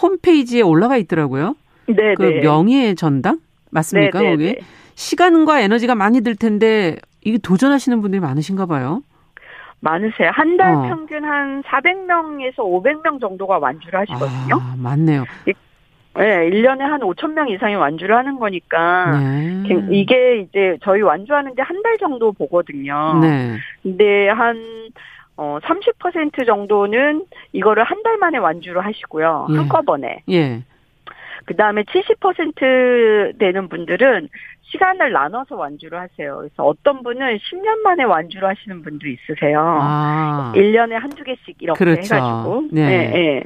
홈페이지에 올라가 있더라고요. 네네. 그 명예의 전당? 맞습니까? 네네. 거기? 시간과 에너지가 많이 들 텐데 이게 도전하시는 분들이 많으신가 봐요. 많으세요. 한달 어. 평균 한 400명에서 500명 정도가 완주를 하시거든요. 아, 많네요. 네, 1년에 한 5천 명 이상이 완주를 하는 거니까 네. 이게 이제 저희 완주하는데 한 달 정도 보거든요. 네. 근데 한 어, 30% 정도는 이거를 한 달 만에 완주를 하시고요. 예. 한꺼번에. 예. 그 다음에 70% 되는 분들은 시간을 나눠서 완주를 하세요. 그래서 어떤 분은 10년 만에 완주를 하시는 분도 있으세요. 아. 1년에 한두 개씩 이렇게 그렇죠. 해가지고. 네. 네, 네.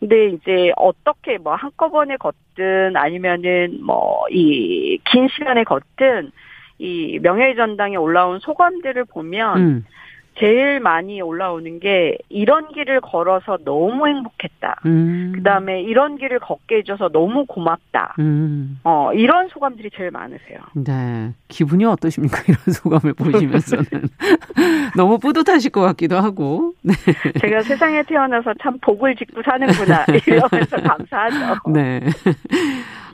근데 이제 어떻게 뭐 한꺼번에 걷든 아니면은 뭐 이 긴 시간에 걷든 이 명예의 전당에 올라온 소감들을 보면 음. 제일 많이 올라오는 게 이런 길을 걸어서 너무 행복했다. 음. 그 다음에 이런 길을 걷게 해줘서 너무 고맙다. 음. 어, 이런 소감들이 제일 많으세요. 네. 기분이 어떠십니까? *laughs* 이런 소감을 보시면서는. *laughs* 너무 뿌듯하실 것 같기도 하고. 네. 제가 세상에 태어나서 참 복을 짓고 사는구나. *laughs* 이러면서 감사하죠. 네.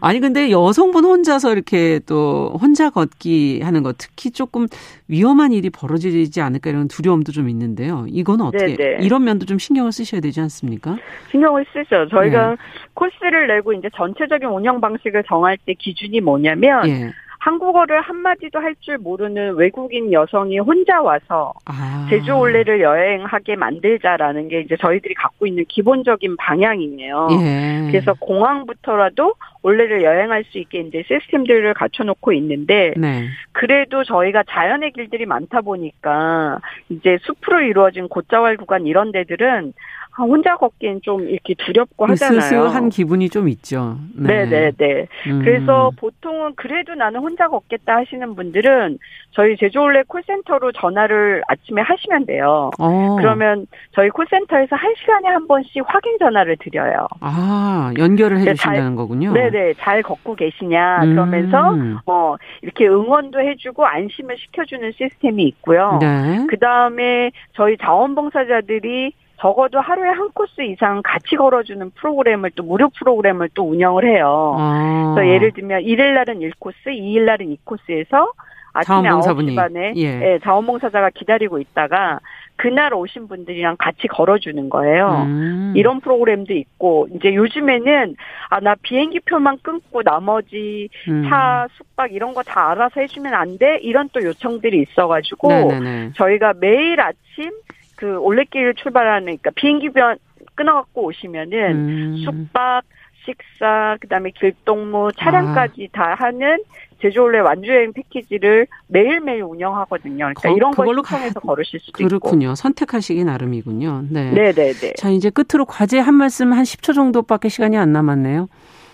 아니 근데 여성분 혼자서 이렇게 또 혼자 걷기 하는 거 특히 조금 위험한 일이 벌어지지 않을까 이런 두려움도 좀 있는데요. 이건 어떻게 네네. 네. 이런 면도 좀 신경을 쓰셔야 되지 않습니까? 신경을 쓰죠. 저희가 네. 코스를 내고 이제 전체적인 운영 방식을 정할 때 기준이 뭐냐면 예. 한국어를 한마디도 할 줄 모르는 외국인 여성이 혼자 와서 아. 제주 올레를 여행하게 만들자라는 게 이제 저희들이 갖고 있는 기본적인 방향이에요. 예. 그래서 공항부터라도 올레를 여행할 수 있게 이제 시스템들을 갖춰놓고 있는데 네. 그래도 저희가 자연의 길들이 많다 보니까 이제 숲으로 이루어진 곶자왈 구간 이런 데들은 아, 혼자 걷기엔 좀 이렇게 두렵고 하잖아요. 스스한 기분이 좀 있죠. 네, 네, 네. 음. 그래서 보통은 그래도 나는 혼자 걷겠다 하시는 분들은 저희 제주올레 콜센터로 전화를 아침에 하시면 돼요. 어. 그러면 저희 콜센터에서 한 시간에 한 번씩 확인 전화를 드려요. 아, 연결을 해 주신다는 잘, 거군요. 네, 네. 잘 걷고 계시냐 그러면서 음. 어, 이렇게 응원도 해 주고 안심을 시켜 주는 시스템이 있고요. 네. 그 다음에 저희 자원봉사자들이 적어도 하루에 한 코스 이상 같이 걸어주는 프로그램을 또 무료 프로그램을 또 운영을 해요. 아. 그래서 예를 들면 일일 날은 1코스, 2일 날은 2코스에서 아침에 자원봉사분이. 9시 반에 예. 네, 자원봉사자가 기다리고 있다가 그날 오신 분들이랑 같이 걸어주는 거예요. 음. 이런 프로그램도 있고 이제 요즘에는 아 나 비행기 표만 끊고 나머지 음. 차 숙박 이런 거 다 알아서 해주면 안 돼? 이런 또 요청들이 있어가지고 네네네. 저희가 매일 아침 그 올레길 출발하는 그러니까 비행기 변 끊어갖고 오시면은 음. 숙박, 식사, 그다음에 길동무, 차량까지 아. 다 하는 제주올레 완주여행 패키지를 매일매일 운영하거든요. 그러니까 거, 이런 걸로 통해서 걸으실 수도 그렇군요. 있고. 그렇군요. 선택하시기 나름이군요. 네. 네, 네, 네. 자, 이제 끝으로 과제 한 말씀 한 10초 정도밖에 시간이 안 남았네요.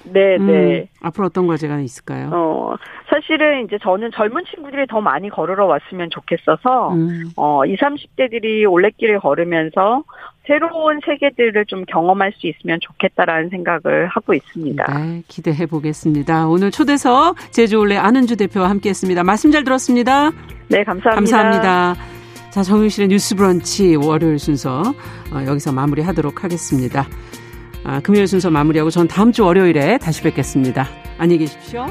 네, 음, 네. 앞으로 어떤 과제가 있을까요? 어, 사실은 이제 저는 젊은 친구들이 더 많이 걸으러 왔으면 좋겠어서, 음. 어, 20, 30대들이 올레길을 걸으면서 새로운 세계들을 좀 경험할 수 있으면 좋겠다라는 생각을 하고 있습니다. 네, 기대해 보겠습니다. 오늘 초대석 제주올레 안은주 대표와 함께 했습니다. 말씀 잘 들었습니다. 네, 감사합니다. 감사합니다. 자, 정윤실의 뉴스 브런치 월요일 순서 어, 여기서 마무리하도록 하겠습니다. 아, 금요일 순서 마무리하고 전 다음 주 월요일에 다시 뵙겠습니다. 안녕히 계십시오.